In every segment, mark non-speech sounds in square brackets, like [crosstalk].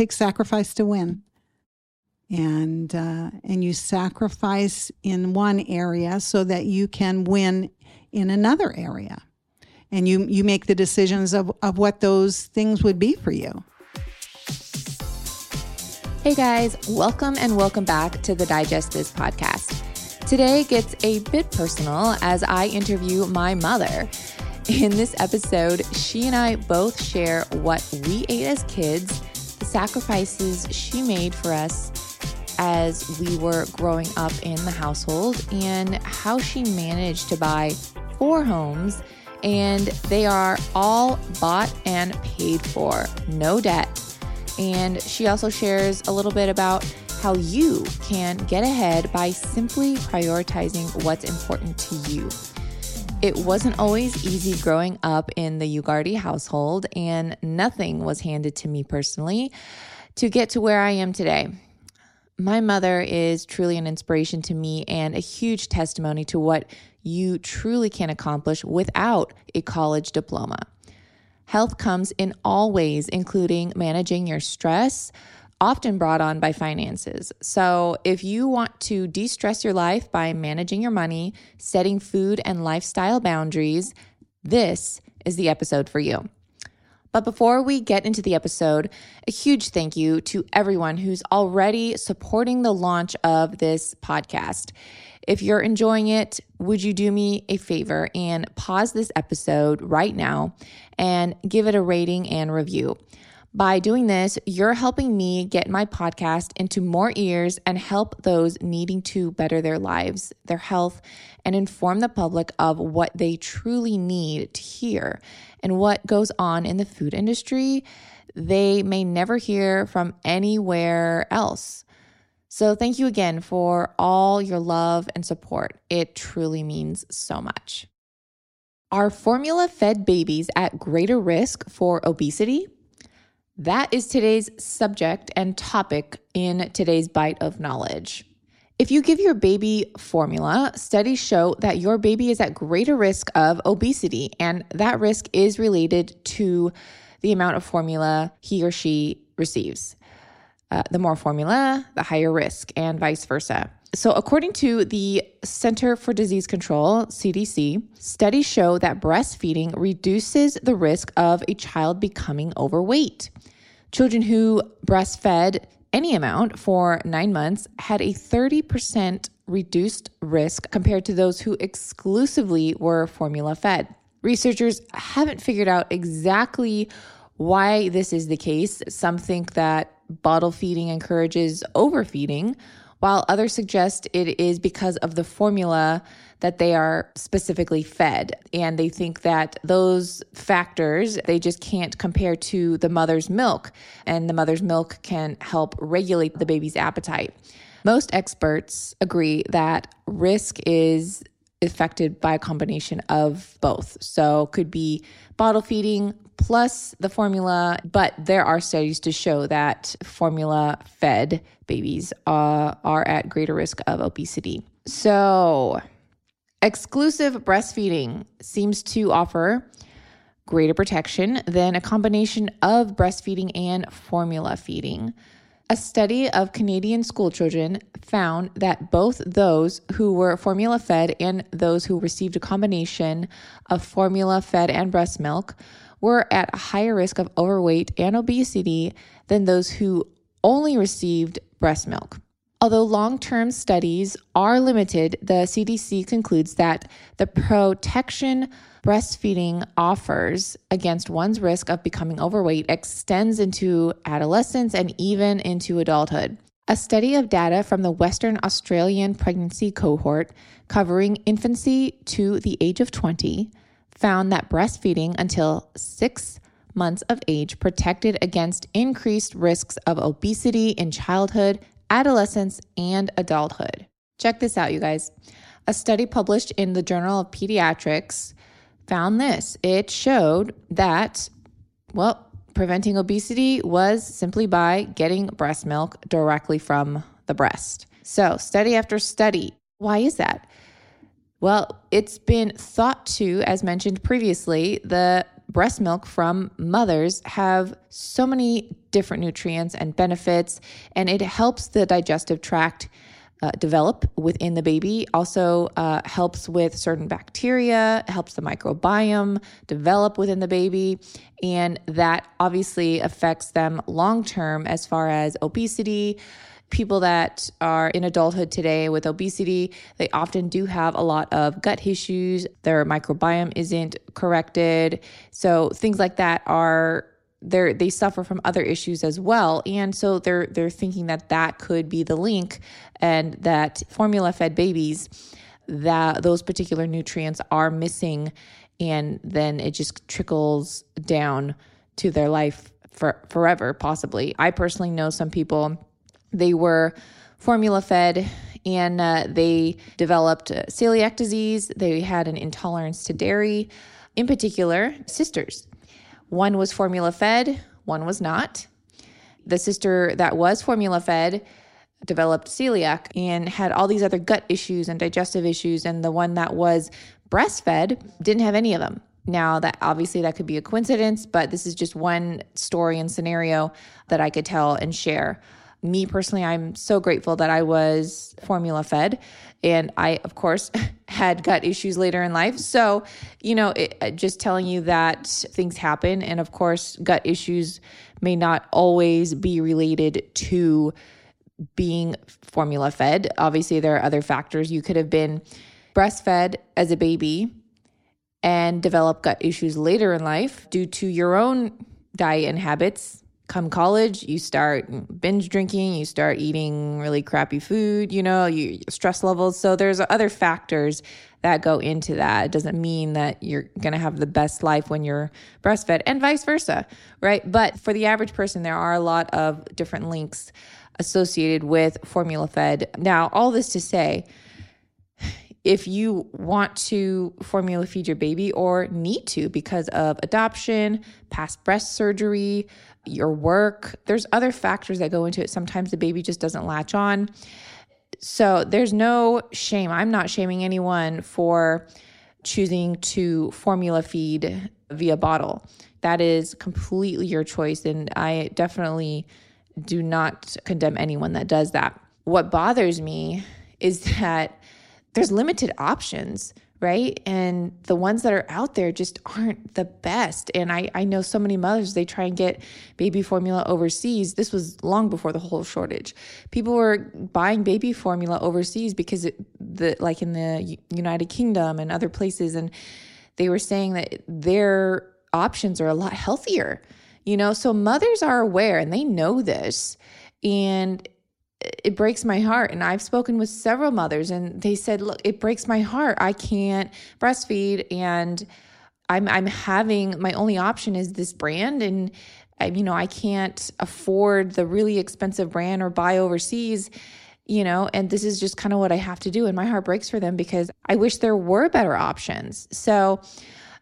takes sacrifice to win. And uh, and you sacrifice in one area so that you can win in another area. And you you make the decisions of, of what those things would be for you. Hey guys, welcome and welcome back to the Digest This podcast. Today gets a bit personal as I interview my mother. In this episode, she and I both share what we ate as kids, sacrifices she made for us as we were growing up in the household, and how she managed to buy four homes. And they are all bought and paid for, no debt. And she also shares a little bit about how you can get ahead by simply prioritizing what's important to you. It wasn't always easy growing up in the Ugarte household, and nothing was handed to me personally to get to where I am today. My mother is truly an inspiration to me and a huge testimony to what you truly can accomplish without a college diploma. Health comes in all ways, including managing your stress, often brought on by finances. So, if you want to de stress your life by managing your money, setting food and lifestyle boundaries, this is the episode for you. But before we get into the episode, a huge thank you to everyone who's already supporting the launch of this podcast. If you're enjoying it, would you do me a favor and pause this episode right now and give it a rating and review? By doing this, you're helping me get my podcast into more ears and help those needing to better their lives, their health, and inform the public of what they truly need to hear and what goes on in the food industry they may never hear from anywhere else. So, thank you again for all your love and support. It truly means so much. Are formula fed babies at greater risk for obesity? That is today's subject and topic in today's bite of knowledge. If you give your baby formula, studies show that your baby is at greater risk of obesity, and that risk is related to the amount of formula he or she receives. Uh, the more formula, the higher risk, and vice versa. So, according to the Center for Disease Control, CDC, studies show that breastfeeding reduces the risk of a child becoming overweight. Children who breastfed any amount for nine months had a 30% reduced risk compared to those who exclusively were formula fed. Researchers haven't figured out exactly why this is the case. Some think that bottle feeding encourages overfeeding, while others suggest it is because of the formula that they are specifically fed. And they think that those factors, they just can't compare to the mother's milk. And the mother's milk can help regulate the baby's appetite. Most experts agree that risk is affected by a combination of both. So could be bottle feeding plus the formula, but there are studies to show that formula fed babies uh, are at greater risk of obesity. So exclusive breastfeeding seems to offer greater protection than a combination of breastfeeding and formula feeding. A study of Canadian schoolchildren found that both those who were formula fed and those who received a combination of formula fed and breast milk were at a higher risk of overweight and obesity than those who only received breast milk. Although long term studies are limited, the CDC concludes that the protection breastfeeding offers against one's risk of becoming overweight extends into adolescence and even into adulthood. A study of data from the Western Australian pregnancy cohort covering infancy to the age of 20 found that breastfeeding until six months of age protected against increased risks of obesity in childhood, adolescence, and adulthood. Check this out, you guys. A study published in the Journal of Pediatrics found this. It showed that, well, preventing obesity was simply by getting breast milk directly from the breast. So, study after study. Why is that? Well, it's been thought to, as mentioned previously, the breast milk from mothers have so many different nutrients and benefits, and it helps the digestive tract uh, develop within the baby. Also uh, helps with certain bacteria, helps the microbiome develop within the baby, and that obviously affects them long term as far as obesity. People that are in adulthood today with obesity, they often do have a lot of gut issues. Their microbiome isn't corrected. So, things like that are they they suffer from other issues as well and so they're they're thinking that that could be the link and that formula fed babies that those particular nutrients are missing and then it just trickles down to their life for forever possibly i personally know some people they were formula fed and uh, they developed celiac disease they had an intolerance to dairy in particular sisters one was formula fed, one was not. The sister that was formula fed developed celiac and had all these other gut issues and digestive issues and the one that was breastfed didn't have any of them. Now that obviously that could be a coincidence, but this is just one story and scenario that I could tell and share. Me personally, I'm so grateful that I was formula fed and I, of course, [laughs] had gut issues later in life. So, you know, it, uh, just telling you that things happen. And of course, gut issues may not always be related to being formula fed. Obviously, there are other factors. You could have been breastfed as a baby and develop gut issues later in life due to your own diet and habits come college, you start binge drinking, you start eating really crappy food, you know, you stress levels. So there's other factors that go into that. It doesn't mean that you're going to have the best life when you're breastfed and vice versa, right? But for the average person, there are a lot of different links associated with formula fed. Now, all this to say, if you want to formula feed your baby or need to because of adoption, past breast surgery, your work. There's other factors that go into it. Sometimes the baby just doesn't latch on. So there's no shame. I'm not shaming anyone for choosing to formula feed via bottle. That is completely your choice. And I definitely do not condemn anyone that does that. What bothers me is that there's limited options right? And the ones that are out there just aren't the best. And I, I know so many mothers, they try and get baby formula overseas. This was long before the whole shortage. People were buying baby formula overseas because it, the like in the United Kingdom and other places, and they were saying that their options are a lot healthier. You know, so mothers are aware and they know this. And it breaks my heart. And I've spoken with several mothers and they said, look, it breaks my heart. I can't breastfeed and I'm I'm having my only option is this brand and you know, I can't afford the really expensive brand or buy overseas, you know, and this is just kind of what I have to do. And my heart breaks for them because I wish there were better options. So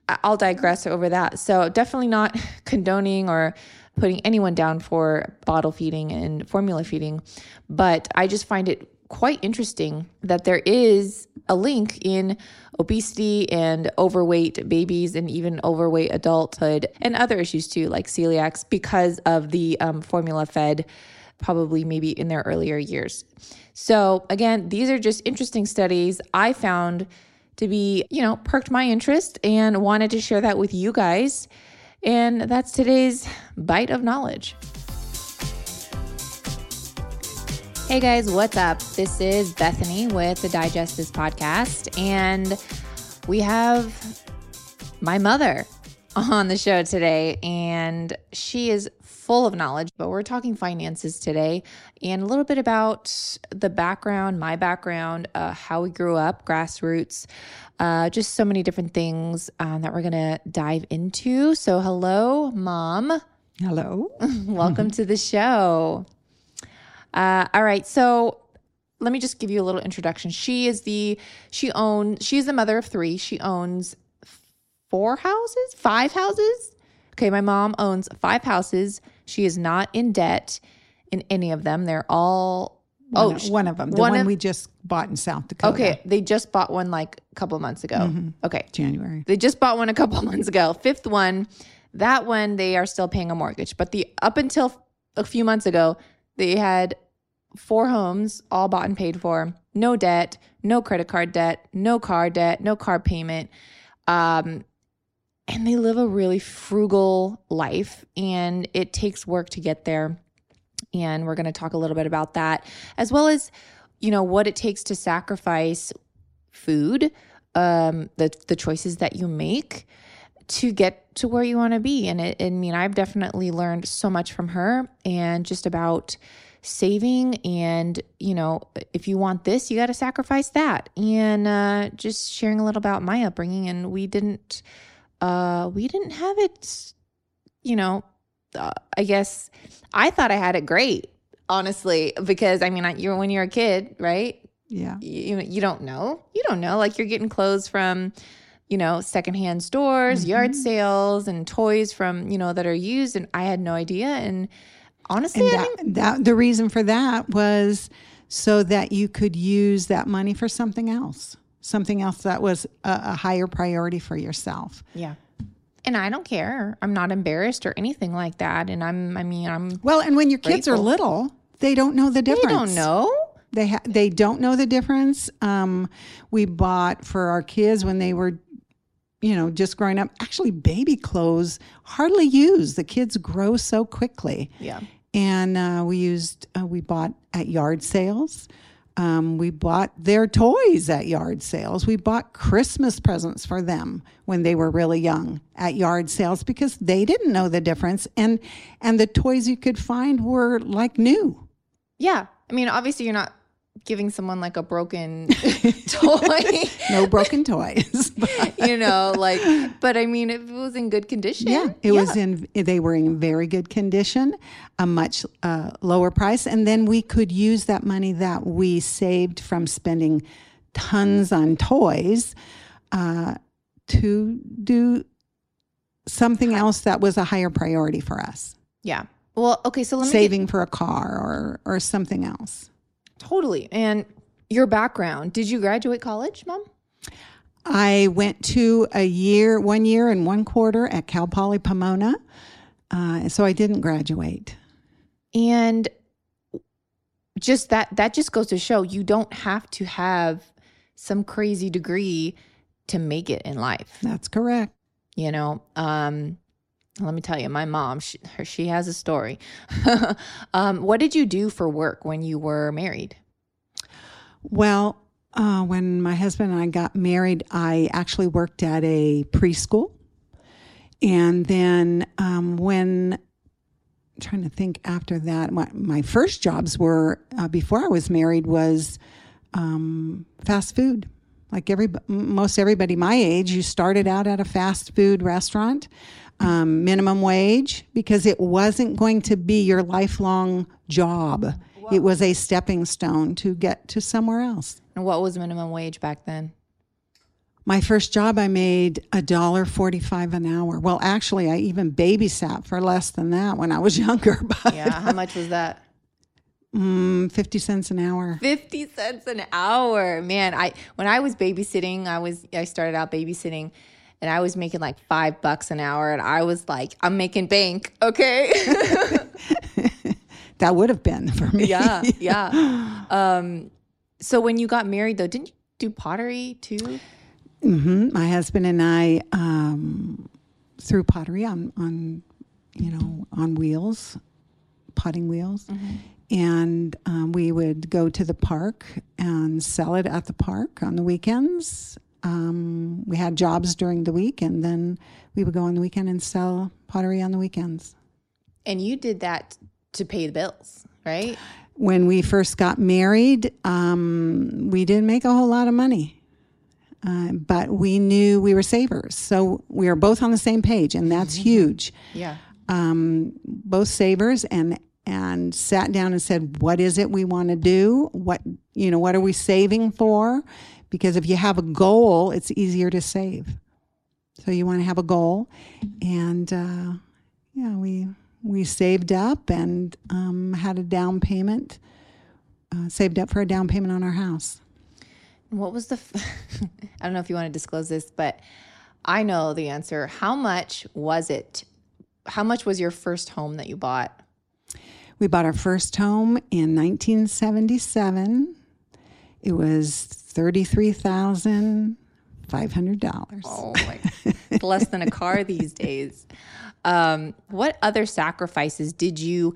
I'll digress over that. So definitely not [laughs] condoning or putting anyone down for bottle feeding and formula feeding, but I just find it quite interesting that there is a link in obesity and overweight babies and even overweight adulthood and other issues too, like celiacs, because of the um, formula fed, probably maybe in their earlier years. So, again, these are just interesting studies I found to be, you know, perked my interest and wanted to share that with you guys. And that's today's bite of knowledge. Hey guys, what's up? This is Bethany with the Digest This podcast, and we have my mother [laughs] on the show today, and she is full of knowledge, but we're talking finances today and a little bit about the background, my background, uh, how we grew up, grassroots, uh, just so many different things um, that we're going to dive into. So, hello, mom. Hello. [laughs] Welcome to the show. Uh, all right. So, let me just give you a little introduction. She is the, she owns, she's the mother of three. She owns four houses, five houses. Okay. My mom owns five houses. She is not in debt in any of them. They're all One, Oh, of- one of them. The one one of- we just bought in South Dakota. Okay, they just bought one like a couple months ago. Mm-hmm. Okay, January. they just bought one a couple [laughs] months ago. Fifth one, that one they are still paying a mortgage, but the up until a few months ago, they had four homes all bought and paid for, no debt, no credit card debt, no car debt, no car payment. Um and they live a really frugal life and it takes work to get there. And we're going to talk a little bit about that as well as you know what it takes to sacrifice food, um the the choices that you make to get to where you want to be. And it, I mean, I've definitely learned so much from her and just about saving. And, you know, if you want this, you got to sacrifice that. And uh, just sharing a little about my upbringing. And we didn't, uh, we didn't have it, you know, uh, I guess I thought I had it great, honestly, because I mean, I, you're when you're a kid, right? Yeah. you you don't know. You don't know. Like you're getting clothes from, you know, secondhand stores, yard Mm-hmm. sales, and toys from you know that are used. And I had no idea. And honestly, And I that, that the reason for that was so that you could use that money for something else, something else that was a, a higher priority for yourself. yeah. And I don't care. I'm not embarrassed or anything like that. And I'm. I mean, I'm. Well, and when your kids are little, they don't know the difference. They don't know. They ha- they don't know the difference. Um, we bought for our kids when they were, you know, just growing up. Actually, baby clothes hardly used. The kids grow so quickly, Yeah. and uh, we used uh, we bought at yard sales. Um, we bought their toys at yard sales. We bought Christmas presents for them when they were really young at yard sales because they didn't know the difference, and and the toys you could find were like new. Yeah. I mean, obviously, you're not giving someone like a broken [laughs] toy. No broken toys. [laughs] [laughs] you know, like. But I mean, it was in good condition. Yeah, it was in. They were in very good condition, a much uh, lower price, and then we could use that money that we saved from spending tons on toys uh, to do something else that was a higher priority for us, Yeah. Well, okay. So let me get- saving for a car or or something else. Totally. And your background, did you graduate college, mom? I went to a year, one year and one quarter at Cal Poly Pomona, uh, so I didn't graduate. And just that that just goes to show you don't have to have some crazy degree to make it in life. That's correct. You know, um let me tell you, my mom, she, her, she has a story. [laughs] um, what did you do for work when you were married? Well, uh, when my husband and I got married, I actually worked at a preschool. And then um, when, I'm trying to think after that, my, my first jobs were, uh, before I was married, was um, fast food. Like every, most everybody my age, you started out at a fast food restaurant, um, minimum wage, because it wasn't going to be your lifelong job. It was a stepping stone to get to somewhere else. And what was minimum wage back then? My first job, I made a dollar forty-five an hour. Well, actually, I even babysat for less than that when I was [laughs] younger. But Yeah, how much was that? mm, fifty cents an hour. 50 cents an hour. Man, I when I was babysitting, I was I started out babysitting and I was making like 5 bucks an hour and I was like, I'm making bank, okay? [laughs] That would have been for me. yeah, [laughs] yeah. Um so when you got married though, didn't you do pottery too? hmm My husband and I um, threw pottery on on you know on wheels, potting wheels, and um, we would go to the park and sell it at the park on the weekends. Um, we had jobs during the week, and then we would go on the weekend and sell pottery on the weekends. And you did that to pay the bills, right? When we first got married, um, we didn't make a whole lot of money. Uh, but we knew we were savers. So we were both on the same page, and that's huge. Yeah. Um, both savers and and sat down and said, "What is it we want to do? What you know? What are we saving for? Because if you have a goal, it's easier to save. So you want to have a goal, and uh, yeah, we we saved up and um, had a down payment uh, saved up for a down payment on our house. What was the? F- [laughs] I don't know if you want to disclose this, but I know the answer. How much was it? How much was your first home that you bought? We bought our first home in 1977. It was thirty-three thousand five hundred dollars. Oh my, it's less than a car [laughs] these days. Um, what other sacrifices did you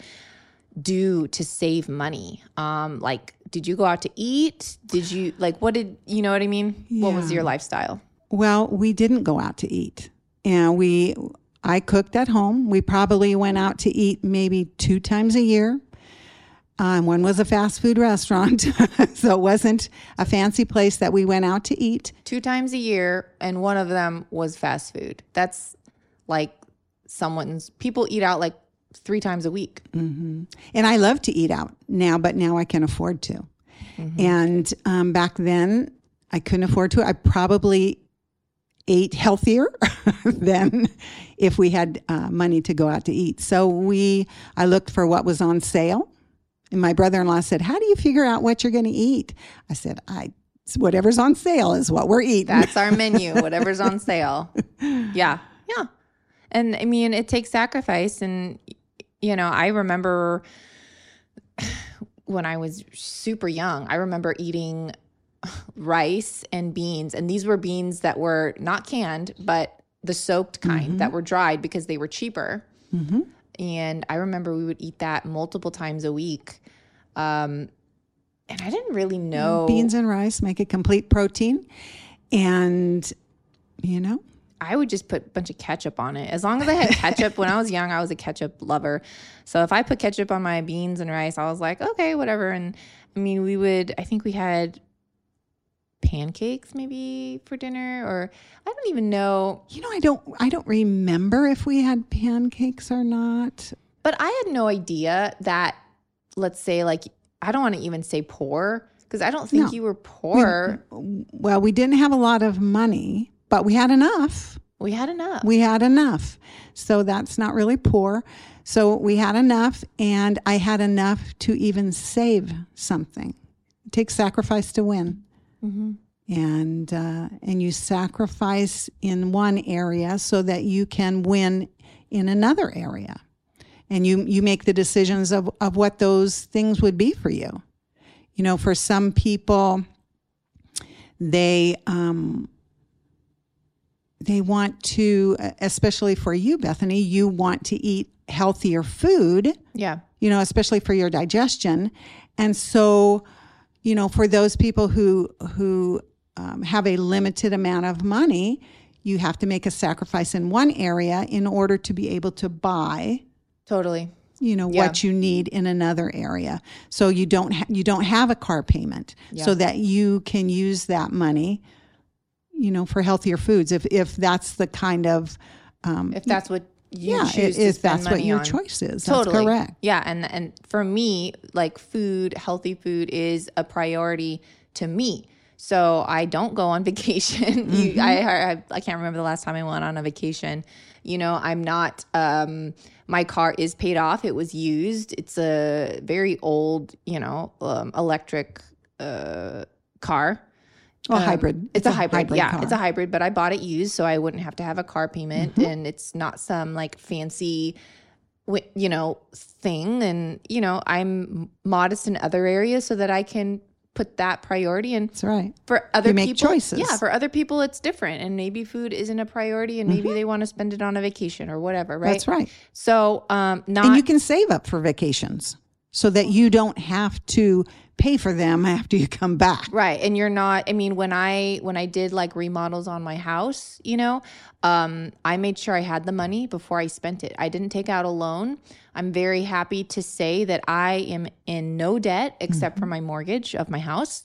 do to save money? Um, like, did you go out to eat? Did you like what did you know what I mean? What was your lifestyle? Well, we didn't go out to eat, and we I cooked at home. We probably went out to eat maybe two times a year. Um, one was a fast food restaurant, [laughs] so it wasn't a fancy place that we went out to eat. Two times a year, and one of them was fast food. That's like someone's people eat out like three times a week. And I love to eat out now, but now I can afford to. And um, back then, I couldn't afford to. I probably ate healthier [laughs] than if we had uh, money to go out to eat. So we, I looked for what was on sale, and my brother-in-law said, "How do you figure out what you're going to eat?" I said, "I." Whatever's on sale is what we're eating. That's our menu, [laughs] whatever's on sale. Yeah. Yeah. And I mean, it takes sacrifice. And, you know, I remember when I was super young, I remember eating rice and beans. And these were beans that were not canned, but the soaked kind mm-hmm. that were dried because they were cheaper. Mm-hmm. And I remember we would eat that multiple times a week. Um, and I didn't really know. Beans and rice make a complete protein, and you know, I would just put a bunch of ketchup on it. As long as I had ketchup, when I was young, I was a ketchup lover. So if I put ketchup on my beans and rice, I was like, okay, whatever. And I mean, we would, I think we had pancakes maybe for dinner, or I don't even know. You know, I don't I don't remember if we had pancakes or not. But I had no idea that, let's say, like, I don't want to even say poor because I don't think No. you were poor. Well, we didn't have a lot of money, but we had enough. We, had enough. We had enough. So that's not really poor. So we had enough and I had enough to even save something. It takes sacrifice to win. And uh, and you sacrifice in one area so that you can win in another area. And you you make the decisions of, of what those things would be for you. You know, for some people, they um, they want to, especially for you, Bethany, you want to eat healthier food yeah. you know, especially for your digestion. And so, you know, for those people who who um, have a limited amount of money, you have to make a sacrifice in one area in order to be able to buy, Totally. you know, what you need in another area. So you don't ha- you don't have a car payment, so that you can use that money, you know, for healthier foods. If if that's the kind of um, If that's what you yeah, choose if spend that's what your on. choice is, Totally. that's correct. Yeah, and and for me, like food, healthy food is a priority to me. So I don't go on [laughs] vacation. Mm-hmm. you, I, I I can't remember the last time I went on a vacation. You know, I'm not. Um, my car is paid off. It was used. It's a very old, you know, um, electric uh, car. Well, um, hybrid. It's, a, hybrid. yeah, car. it's a hybrid, but I bought it used so I wouldn't have to have a car payment mm-hmm. and it's not some like fancy you know thing and you know I'm modest in other areas so that I can put that priority and That's right. for other You make people choices. yeah for other people it's different and maybe food isn't a priority and maybe mm-hmm. they want to spend it on a vacation or whatever right That's right. so um not And you can save up for vacations so that you don't have to pay for them after you come back. Right. And you're not I mean when I when I did like remodels on my house, you know, um I made sure I had the money before I spent it. I didn't take out a loan. I'm very happy to say that I am in no debt except for my mortgage of my house.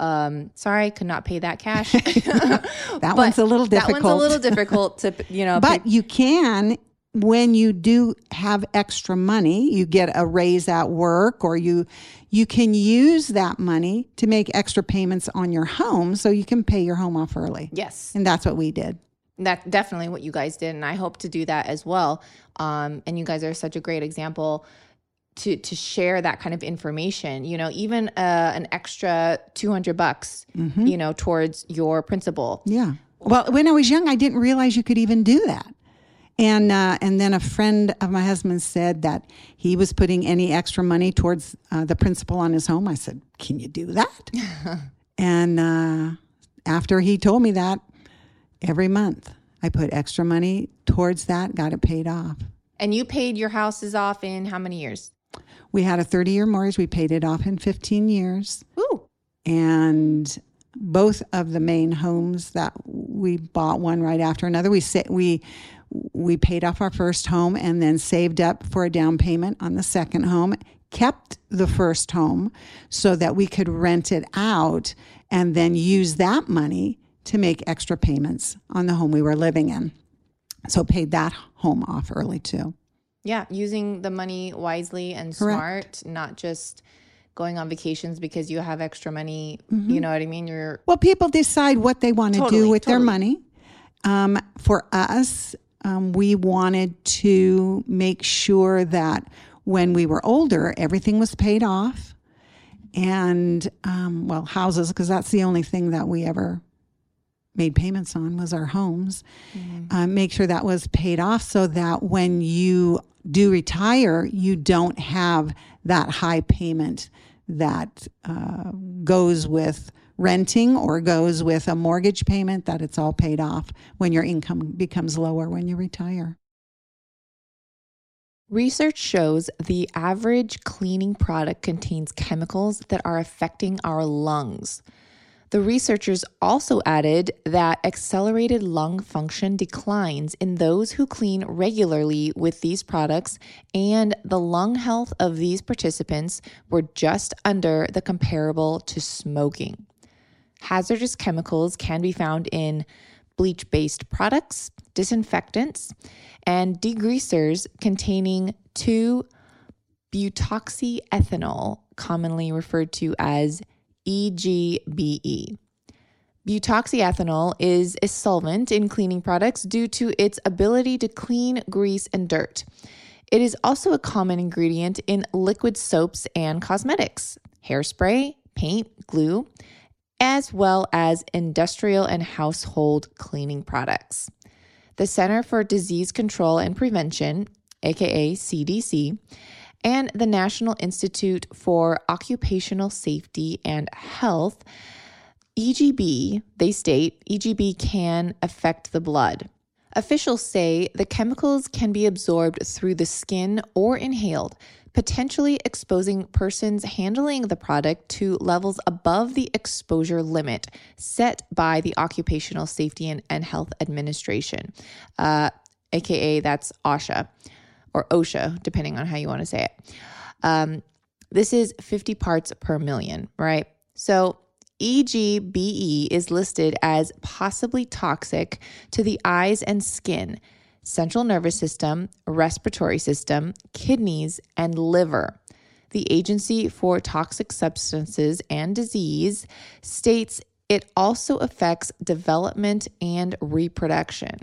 Um sorry I could not pay that cash. [laughs] That one's a little difficult. that one's a little difficult to you know But you can when you do have extra money, you get a raise at work or you you can use that money to make extra payments on your home so you can pay your home off early. yes. And that's what we did. that's definitely what you guys did and i hope to do that as well um, and you guys are such a great example to to share that kind of information you know even uh, an extra 200 bucks Mm-hmm. you know towards your principal Yeah. Well, when I was young, I didn't realize you could even do that. And uh, and then a friend of my husband said that he was putting any extra money towards uh, the principal on his home. I said, "Can you do that?" [laughs] and uh, after he told me that, every month I put extra money towards that, got it paid off. and you paid your houses off in how many years We had a 30 year mortgage. We paid it off in 15 years. Ooh. and both of the main homes that we bought one right after another we sa- we we paid off our first home and then saved up for a down payment on the second home kept the first home so that we could rent it out and then use that money to make extra payments on the home we were living in so paid that home off early too Yeah, using the money wisely and Correct. smart, not just going on vacations because you have extra money. Mm-hmm. You know what I mean? You're Well, people decide what they want to Totally, do with their money. Um, for us, um, we wanted to make sure that when we were older, everything was paid off. And, um, well, houses, because that's the only thing that we ever made payments on was our homes. Um, make sure that was paid off so that when you do retire, you don't have that high payment that uh, goes with renting or goes with a mortgage payment, that it's all paid off when your income becomes lower when you retire. Research shows the average cleaning product contains chemicals that are affecting our lungs. The researchers also added that accelerated lung function declines in those who clean regularly with these products, and the lung health of these participants were just under the comparable to smoking. Hazardous chemicals can be found in bleach based products, disinfectants, and degreasers containing 2 butoxyethanol, commonly referred to as EGBE. Butoxyethanol is a solvent in cleaning products due to its ability to clean grease and dirt. It is also a common ingredient in liquid soaps and cosmetics, hairspray, paint, glue, as well as industrial and household cleaning products. The Center for Disease Control and Prevention, aka CDC, and the National Institute for Occupational Safety and Health, EGB, they state EGB can affect the blood. Officials say the chemicals can be absorbed through the skin or inhaled, potentially exposing persons handling the product to levels above the exposure limit set by the Occupational Safety and, and Health Administration, uh, aka that's OSHA or OSHA, depending on how you want to say it. Um, this is 50 parts per million, right? So EGBE is listed as possibly toxic to the eyes and skin, central nervous system, respiratory system, kidneys, and liver. The Agency for Toxic Substances and Disease states it also affects development and reproduction.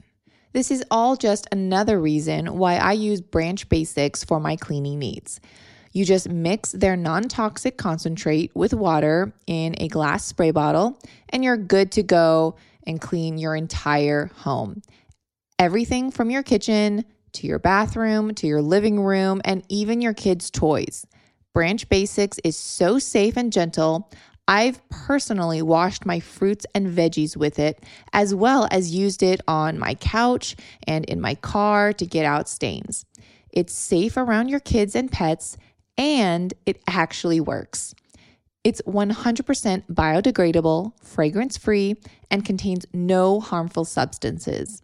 This is all just another reason why I use Branch Basics for my cleaning needs. You just mix their non toxic concentrate with water in a glass spray bottle, and you're good to go and clean your entire home. Everything from your kitchen to your bathroom to your living room and even your kids' toys. Branch Basics is so safe and gentle. I've personally washed my fruits and veggies with it, as well as used it on my couch and in my car to get out stains. It's safe around your kids and pets, and it actually works. It's 100% biodegradable, fragrance free, and contains no harmful substances.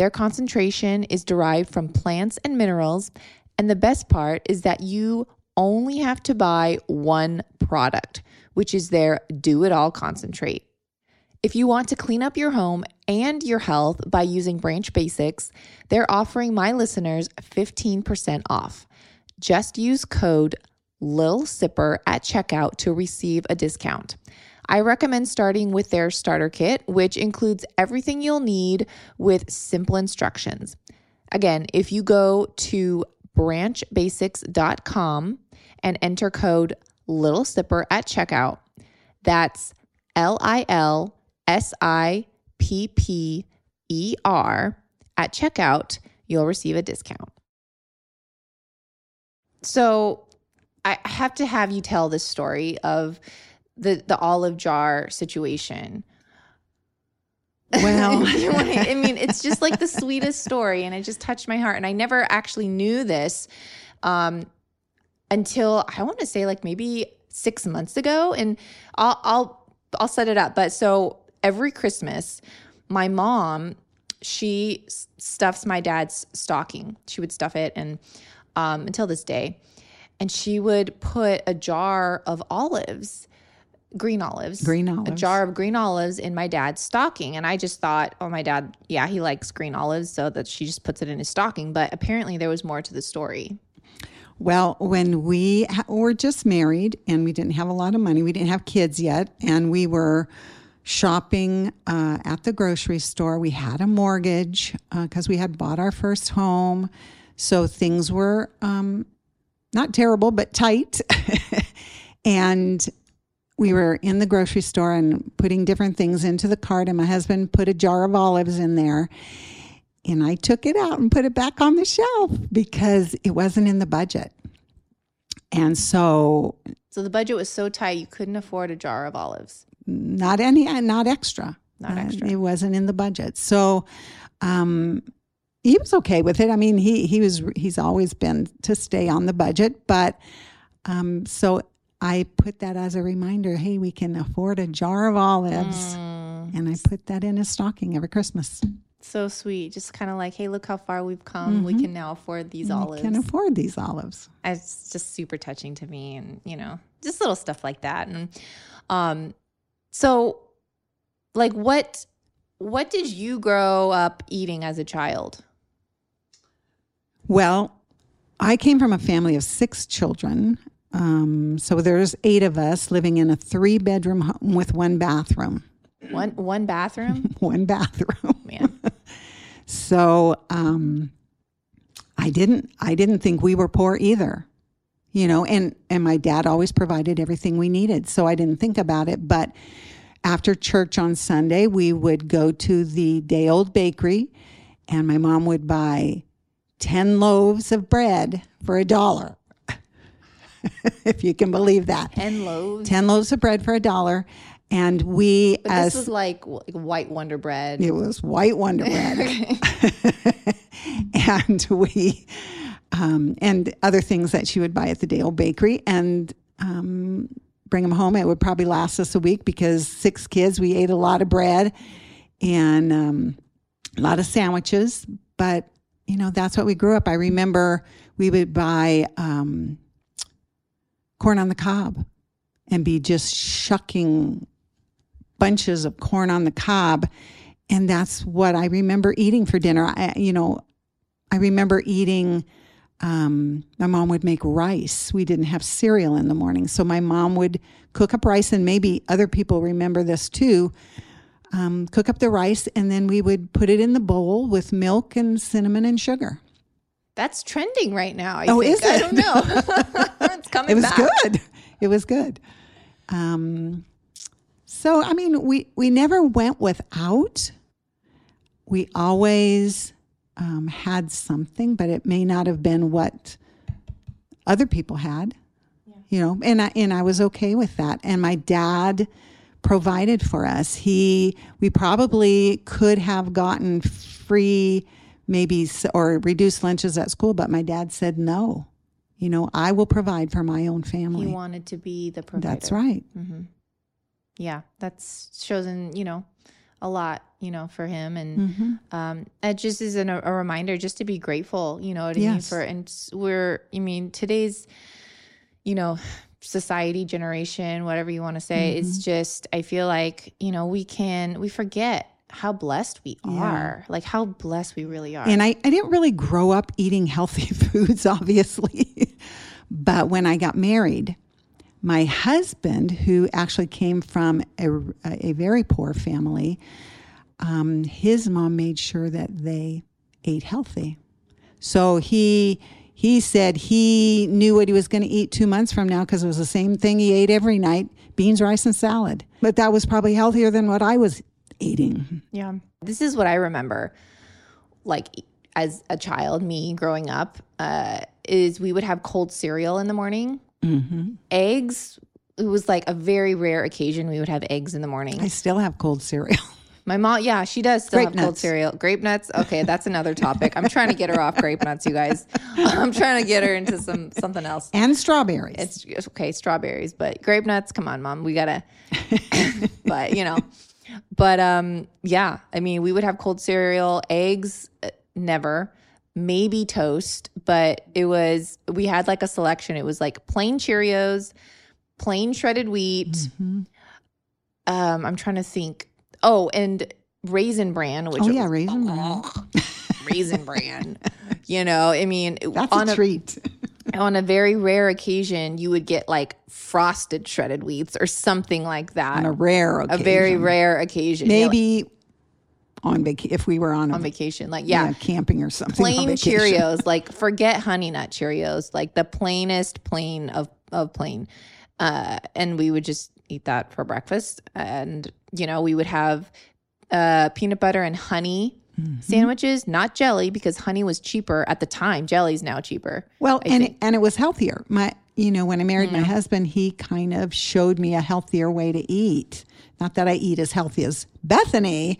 Their concentration is derived from plants and minerals, and the best part is that you only have to buy one product, which is their do it all concentrate. If you want to clean up your home and your health by using Branch Basics, they're offering my listeners 15% off. Just use code LILSIPPER at checkout to receive a discount. I recommend starting with their starter kit, which includes everything you'll need with simple instructions. Again, if you go to branchbasics.com and enter code Little Sipper at checkout. That's L I L S I P P E R at checkout. You'll receive a discount. So I have to have you tell this story of the the olive jar situation. Well, [laughs] I mean, it's just like the sweetest story, and it just touched my heart. And I never actually knew this um, until I want to say like maybe six months ago. And I'll I'll I'll set it up. But so every Christmas, my mom she stuffs my dad's stocking. She would stuff it, and um, until this day, and she would put a jar of olives green olives. Green olives. A jar of green olives in my dad's stocking. And I just thought, oh, my dad, yeah, he likes green olives. So that she just puts it in his stocking. But apparently there was more to the story. Well, when we ha- were just married and we didn't have a lot of money, we didn't have kids yet, and we were shopping uh, at the grocery store. We had a mortgage because we had bought our first home. So things were um, not terrible, but tight. [laughs] and we were in the grocery store and putting different things into the cart, and my husband put a jar of olives in there. And I took it out and put it back on the shelf because it wasn't in the budget. And so, So the budget was so tight, you couldn't afford a jar of olives. not any, not extra. Not Uh, extra. it wasn't in the budget. So, um, he was okay with it. I mean, he he was he's always been to stay on the budget, but um, so I put that as a reminder. Hey, we can afford a jar of olives, Mm, and I put that in a stocking every Christmas. so sweet. Just kind of like, hey, look how far we've come. We can now afford these We olives. can afford these olives. it's just super touching to me and you know just little stuff like that and um so like what what did you grow up eating as a child Well, I came from a family of six children. Um, so there's eight of us living in a three bedroom home with one bathroom. one one bathroom [laughs] One bathroom. man [laughs] So um, I didn't I didn't think we were poor either. You know, and and my dad always provided everything we needed. So I didn't think about it. But after church on Sunday, we would go to the day old bakery and my mom would buy 10 loaves of bread for a dollar. [laughs] if you can believe that. 10 loaves 10 loaves of bread for a dollar. And we, but as this was like, like white wonder bread it was white Wonder [laughs] Bread. [laughs] and we, um, and other things that she would buy at the Dale Bakery and um, bring them home. It would probably last us a week because six kids, we ate a lot of bread and um, a lot of sandwiches. But, you know, that's what we grew up. I remember we would buy um, corn on the cob and be just shucking bunches of corn on the cob and that's what I remember eating for dinner. I, you know, I remember eating. Um, my mom would make rice. We didn't have cereal in the morning, so my mom would cook up rice, and maybe other people remember this too. Um, cook up the rice, and then we would put it in the bowl with milk and cinnamon and sugar. That's trending right now I Oh, think. is i don't know [laughs] it's [laughs] coming back. It was back good. It was good. Um, so I mean, we we never went without. We always um, had something, but it may not have been what other people had. You know, and I and I was okay with that. And my dad provided for us. He we probably could have gotten free maybe or reduce lunches at school, but my dad said no. You know, I will provide for my own family. he wanted to be the provider That's right. hmm Yeah, that's chosen. you know a lot you know for him, and Mm-hmm. um, it just is an, a reminder just to be grateful. You know what I mean? For and we're I mean today's you know society generation whatever you want to say it's Mm-hmm. just i feel like you know we can we forget how blessed we Yeah. are like how blessed we really are And I, I didn't really grow up eating healthy [laughs] foods, obviously. but when I got married, my husband, who actually came from a, a very poor family, um, his mom made sure that they ate healthy. So he he said he knew what he was going to eat two months from now because it was the same thing he ate every night beans, rice, and salad. But that was probably healthier than what I was eating. Yeah. This is what I remember, like as a child, me growing up, uh, is we would have cold cereal in the morning. Mm-hmm. Eggs, it was like a very rare occasion we would have eggs in the morning. I still have cold cereal. [laughs] My mom, yeah, she does still Grape have cold cereal. Grape nuts. Okay, that's another topic. I'm trying to get her off grape nuts, you guys. [laughs] I'm trying to get her into some something else. and strawberries. It's okay, strawberries, but grape nuts. Come on, mom, we gotta. [laughs] but you know, but um, yeah. I mean, we would have cold cereal, eggs, uh, never, maybe toast, but it was we had like a selection. It was like plain Cheerios, plain shredded wheat. Mhm. Um, I'm trying to think. Oh, and raisin bran, which Oh, yeah, Raisin Bran. Raisin bran. You know, I mean, [laughs] That's on a a treat. On a very rare occasion, you would get like frosted shredded wheats or something like that. on a rare a very rare occasion. Maybe on vac- if we were on, a on vacation. Like, yeah. yeah. camping or something. Plain vacation. Cheerios, [laughs] like forget honey nut Cheerios, like the plainest plain of of plain. Uh, and we would just eat that for breakfast. And you know, we would have uh, peanut butter and honey Mm-hmm. sandwiches, not jelly, because honey was cheaper at the time. Jelly's now cheaper. Well, I and think. and it was healthier. My, you know, when I married my husband, he kind of showed me a healthier way to eat. Not that I eat as healthy as Bethany,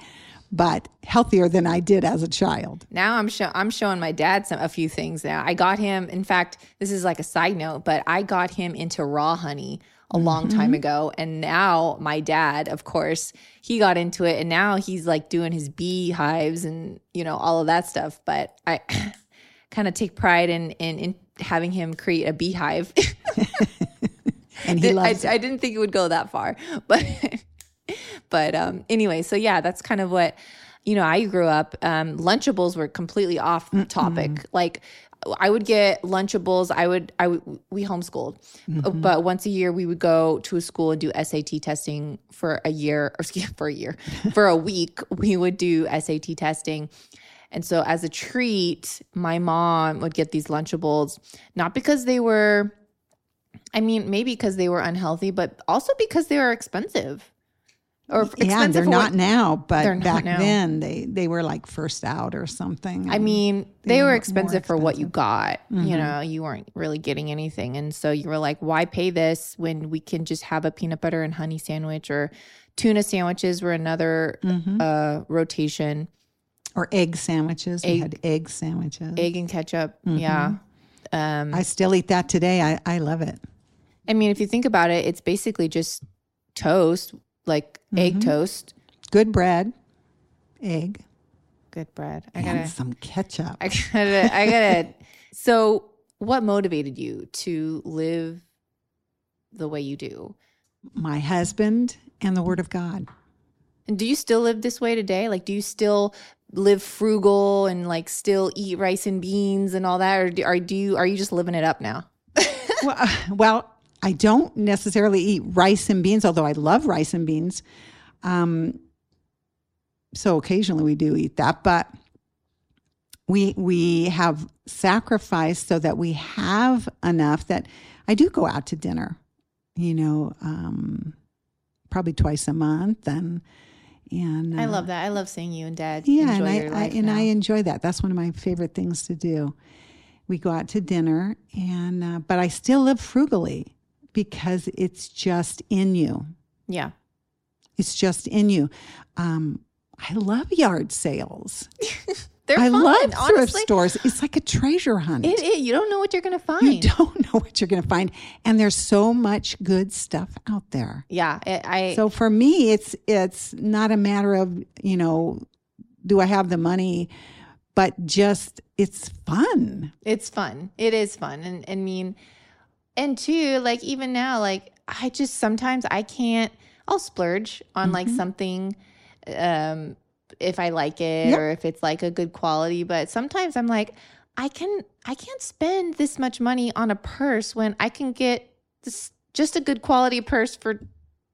but healthier than I did as a child. Now I'm show I'm showing my dad some a few things now. I got him in fact, this is like a side note, but I got him into raw honey a long time ago and now my dad, of course, he got into it and now he's like doing his beehives and you know all of that stuff, but I [laughs] kind of take pride in, in in having him create a beehive. [laughs] And he I, loves I it. didn't think it would go that far, [laughs] but but um, anyway, so yeah, that's kind of what you know. I grew up. Um, Lunchables were completely off topic. Like I would get Lunchables. I would I would we homeschooled, mm-hmm. but once a year we would go to a school and do SAT testing for a year or [laughs] excuse for a year [laughs] for a week. We would do SAT testing. And so, as a treat, my mom would get these Lunchables, not because they were I mean, maybe because they were unhealthy, but also because they were expensive. Or expensive yeah, they're not what- now, but not back now. then they they were like first out or something. I mean, They they were were more expensive for what you got. Mhm. You know, you weren't really getting anything. And so you were like, why pay this when we can just have a peanut butter and honey sandwich or tuna sandwiches were another Mhm. uh, rotation, or egg sandwiches. we had egg sandwiches. egg and ketchup. Mm-hmm. Yeah. Um, I still eat that today. I, I love it. I mean, if you think about it, it's basically just toast, like egg Mhm. toast, Good bread, egg, good bread. I and gotta. some ketchup. I gotta, I got it. [laughs] So, what motivated you to live the way you do? My husband and the Word of God. And do you still live this way today? Like, do you still live frugal and like still eat rice and beans and all that, or do, are do you are you just living it up now? [laughs] well, uh, well, I don't necessarily eat rice and beans, although I love rice and beans. Um, so occasionally we do eat that, but we we have sacrificed so that we have enough that I do go out to dinner. You know, um, probably twice a month, and and I uh, love that. I love seeing you and Dad. yeah, and I, I and I enjoy that. That's one of my favorite things to do. We go out to dinner, and uh, but I still live frugally because it's just in you. yeah. It's just in you. Um, I love yard sales. [laughs] They're I fun, love thrift honestly. stores. It's like a treasure hunt. It, it, you don't know what you're gonna find. you don't [laughs] know what you're going to find, and there's so much good stuff out there. Yeah, I, I So for me, it's it's not a matter of you know, do I have the money, but just it's fun. it's fun. It is fun, and I mean, and two, like even now, like I just sometimes I can't. I'll splurge on like Mhm. something, um, if I like it Yep. or if it's like a good quality. But sometimes I'm like, I can I can't spend this much money on a purse when I can get this just a good quality purse for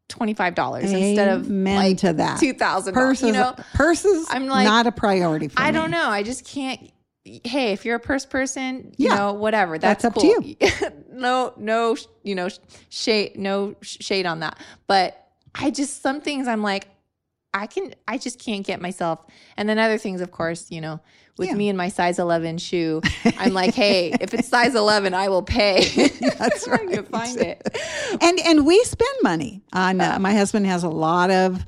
twenty five dollars instead of Amen like to that. two thousand. Purses, You know, purses, I'm like- not a priority for I me. don't know. I just can't. Hey, if you're a purse person, you Yeah. know, whatever, that's, That's up to cool. you. [laughs] no, no, you know, shade, no shade on that. But I just some things I'm like, I can, I just can't get myself. And then other things, of course, you know, with Yeah. me and my size 11 shoe, [laughs] I'm like, hey, if it's size 11, I will pay. [laughs] That's I can find it. and and we spend money on uh, my husband has a lot of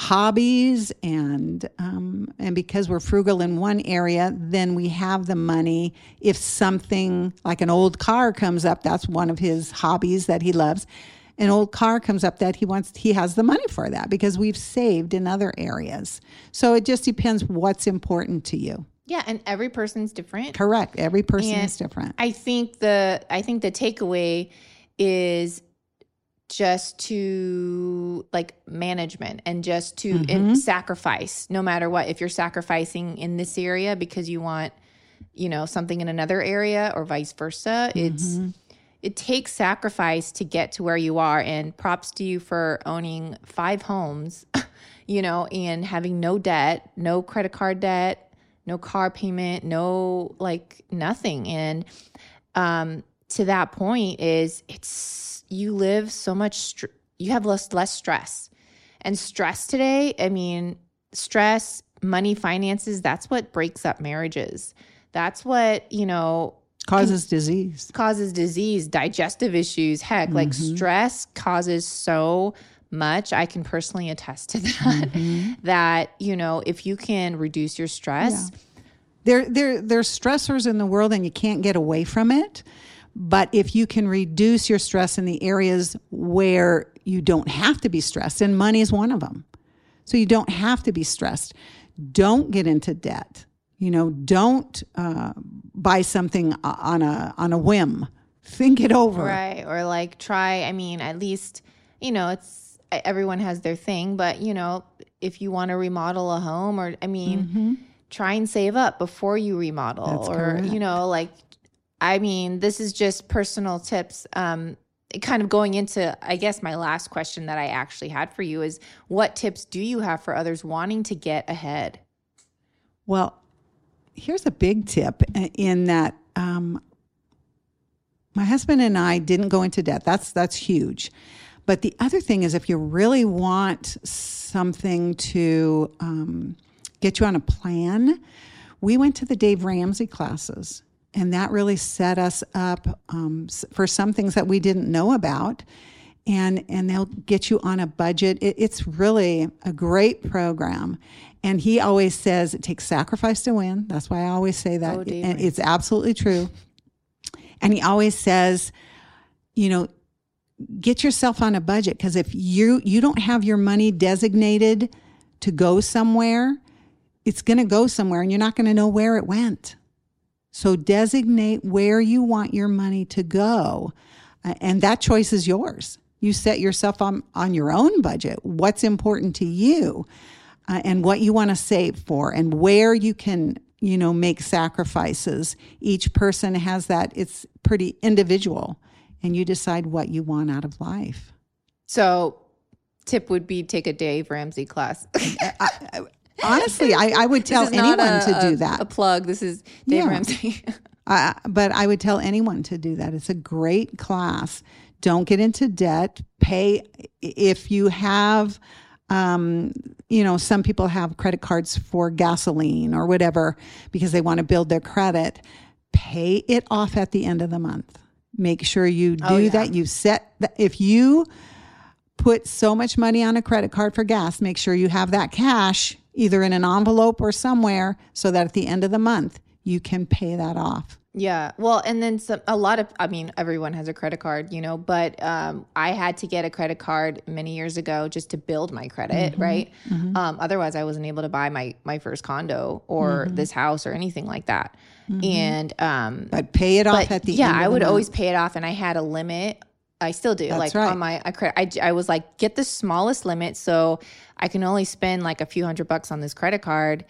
hobbies and um, and because we're frugal in one area then we have the money. If something like an old car comes up that's one of his hobbies that he loves. An old car comes up that he wants he has the money for that because we've saved in other areas. So it just depends what's important to you. Yeah, and every person's different. correct. Every person And is different. I think the I think the takeaway is just to like management and just to in sacrifice no matter what. If you're sacrificing in this area because you want you know something in another area or vice versa it's it takes sacrifice to get to where you are. And props to you for owning five homes [laughs] you know and having no debt no credit card debt no car payment no like nothing. And um to that point is it's you live so much str- you have less less stress and stress today i mean stress money finances that's what breaks up marriages that's what you know causes disease causes disease, digestive issues. Heck, like Mm-hmm. stress causes so much. I can personally attest to [laughs] that. Mm-hmm. That, you know, if you can reduce your stress, there there there's stressors in the world and you can't get away from it but if you can reduce your stress in the areas where you don't have to be stressed and money is one of them so you don't have to be stressed don't get into debt you know don't uh, buy something on a on a whim think it over right? Or like try, I mean, at least, you know, it's everyone has their thing, but, you know, if you want to remodel a home or, I mean, try and save up before you remodel Mm-hmm. That's or, correct. you know, like, I mean, this is just personal tips. Um, kind of going into, I guess, my last question that I actually had for you is what tips do you have for others wanting to get ahead? Well, here's a big tip in that um, my husband and I didn't go into debt. That's that's huge. But the other thing is, if you really want something to um, get you on a plan, we went to the Dave Ramsey classes, and that really set us up um, for some things that we didn't know about. And, and they'll get you on a budget. It, it's really a great program. And he always says it takes sacrifice to win. That's why I always say that. Oh, and it's absolutely true. And he always says, you know, get yourself on a budget because if you you don't have your money designated to go somewhere, it's going to go somewhere and you're not going to know where it went. So designate where you want your money to go, uh, and that choice is yours. You set yourself on on your own budget. What's important to you, uh, and what you want to save for, and where you can you know make sacrifices. Each person has that. It's pretty individual, and you decide what you want out of life. So, tip would be take a Dave Ramsey class. [laughs] Honestly, [laughs] I, I would tell This is not anyone a- to a- do that. A plug. This is Dave Yeah. Ramsey. [laughs] Uh, but I would tell anyone to do that. It's a great class. Don't get into debt. Pay if you have, um, you know, some people have credit cards for gasoline or whatever because they want to build their credit. Pay it off at the end of the month. Make sure you do Oh, yeah. that. You set that. If you put so much money on a credit card for gas, make sure you have that cash either in an envelope or somewhere so that at the end of the month you can pay that off. Yeah. Well, and then some, a lot of, I mean, everyone has a credit card, you know, but um, I had to get a credit card many years ago just to build my credit, Mm-hmm. right? Um, otherwise, I wasn't able to buy my, my first condo or Mm-hmm. this house or anything like that. And, um, But pay it off at the yeah, end. of I would month. always pay it off, and I had a limit. I still do. like right. on my I, credit, I, I was like, get the smallest limit so I can only spend like a few hundred bucks on this credit card.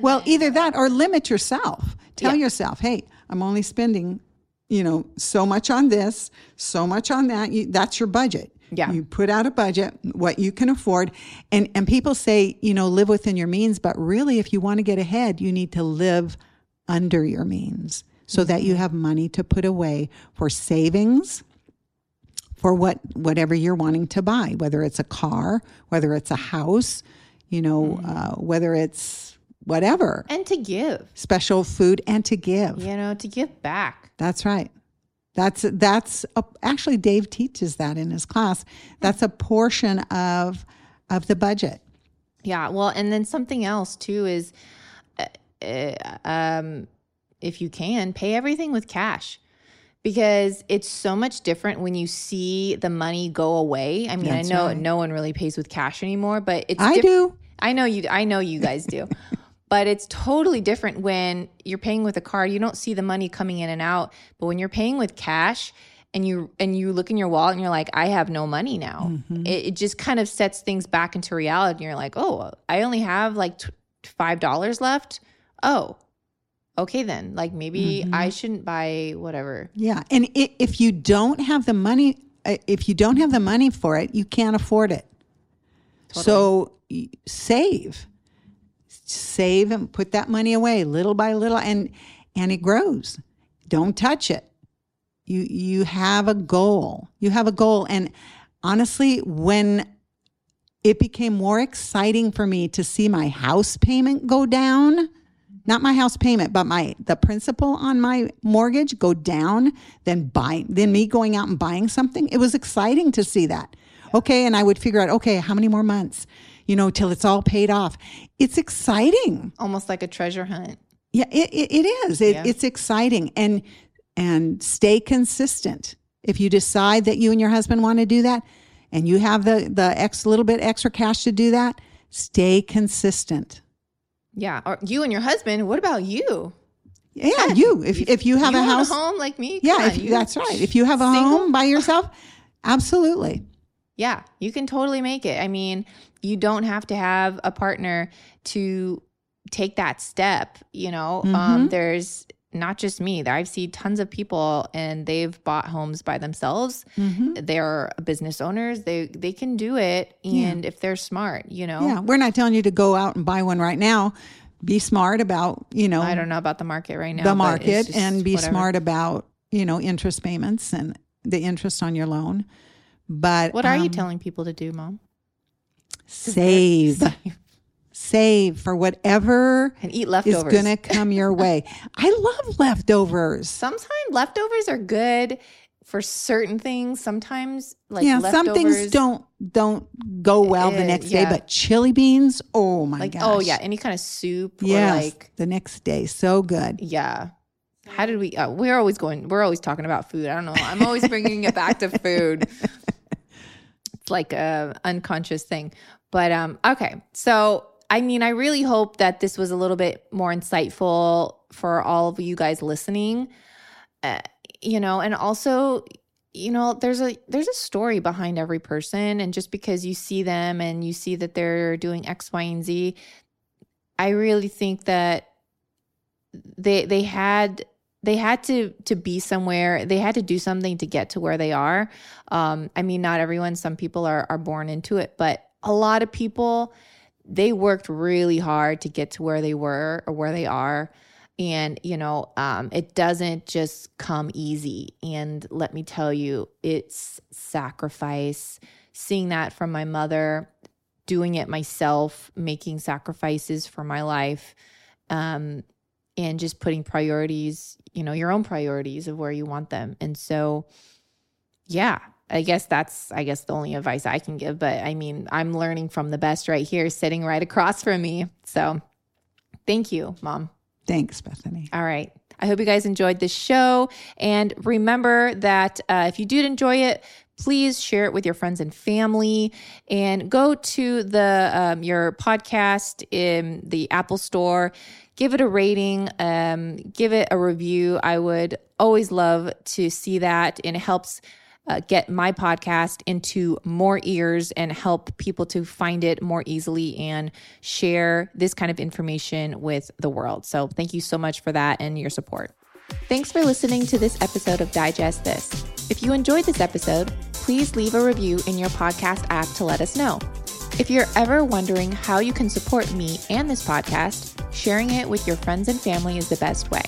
Well, either that or limit yourself. Tell Yeah. yourself, hey, I'm only spending, you know, so much on this, so much on that. You, that's your budget. Yeah. You put out a budget, what you can afford. And and people say, you know, live within your means, but really if you want to get ahead, you need to live under your means so that you mm-hmm. have money to put away for savings for what whatever you're wanting to buy whether it's a car whether it's a house you know uh, whether it's whatever. And to give, special food and to give. You know, to give back. that's right. That's that's a, actually dave teaches that in his class. That's a portion of of the budget. Yeah. Well, and then something else too is, uh, uh, um, if you can, pay everything with cash because it's so much different when you see the money go away. I mean, That's I know right. no one really pays with cash anymore, but it's i diff- do I know you. I know you guys do. [laughs] But it's totally different when you're paying with a card. You don't see the money coming in and out. But when you're paying with cash and you and you look in your wallet and you're like, I have no money now. Mm-hmm. It, it just kind of sets things back into reality. And you're like, oh, I only have like t- five dollars left. Oh, okay then. Like maybe Mm-hmm. I shouldn't buy whatever. Yeah, and i if you don't have the money, uh, if you don't have the money for it, you can't afford it. So save, save, and put that money away little by little, and and it grows. Don't touch it. You you have a goal. You have a goal, and honestly, when it became more exciting for me to see my house payment go down not my house payment, but my the principal on my mortgage go down than buy than me going out and buying something. It was exciting to see that. Okay, and I would figure out, okay, how many more months, you know, till it's all paid off. It's exciting. Almost like a treasure hunt. Yeah, it, it, it is. It, Yeah. It's exciting and and stay consistent. If you decide that you and your husband want to do that, and you have the the X little bit extra cash to do that, stay consistent. Yeah. Or you and your husband. What about you? Yeah, you if if you have you a house, home like me. yeah, on, if, you- that's right. If you have a single? home by yourself, absolutely. Yeah, you can totally make it. I mean, you don't have to have a partner to take that step, you know. Mm-hmm. Um there's not just me. I've seen tons of people and they've bought homes by themselves. Mm-hmm. They're business owners. They they can do it and if they're smart, you know. Yeah, we're not telling you to go out and buy one right now. Be smart about you know I don't know about the market right now. the market and be whatever. smart about you know interest payments and the interest on your loan. But What are you um, telling people to do, mom? Save, [laughs] save for whatever And eat is leftovers. going to come your [laughs] way. I love leftovers. Sometimes leftovers are good for certain things. Sometimes like yeah, some things don't don't go well the Uh, next yeah. day, but chili beans, oh my like gosh. oh yeah, any kind of soup or Yes, like the next day, so good. yeah. How did we? Uh, we're always going. We're always talking about food. I don't know. I'm always bringing it back to food. [laughs] It's like a unconscious thing. But um, okay. So I mean, I really hope that this was a little bit more insightful for all of you guys listening. Uh, you know, and also, you know, there's a there's a story behind every person, and just because you see them and you see that they're doing X, Y, and Z, I really think that they they had they had to to be somewhere. They had to do something to get to where they are. Um i mean not everyone some people are are born into it but a lot of people they worked really hard to get to where they were or where they are. And you know um it doesn't just come easy. And let me tell you it's sacrifice. Seeing that from my mother doing it myself making sacrifices for my life um and just putting priorities, you know, your own priorities of where you want them. And so, yeah, I guess that's, I guess, the only advice I can give. But I mean, I'm learning from the best right here, sitting right across from me. So thank you, mom. Thanks, Bethany. All right. I hope you guys enjoyed this show. And remember that uh, if you did enjoy it, please share it with your friends and family and go to the um, your podcast in the apple store give it a rating um, give it a review i would always love to see that and it helps uh, get my podcast into more ears and help people to find it more easily and share this kind of information with the world. So, thank you so much for that and your support. Thanks for listening to this episode of Digest This. If you enjoyed this episode, please leave a review in your podcast app to let us know. If you're ever wondering how you can support me and this podcast, Sharing it with your friends and family is the best way.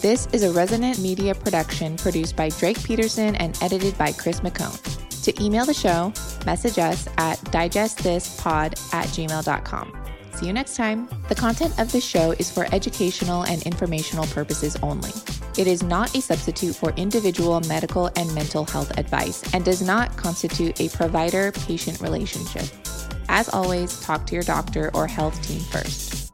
This is a Resonant Media production produced by Drake Peterson and edited by Chris McCone. To email the show, message us at digestthispod at gmail.com. See you next time. The content of this show is for educational and informational purposes only. It is not a substitute for individual medical and mental health advice and does not constitute a provider patient relationship. As always, talk to your doctor or health team first.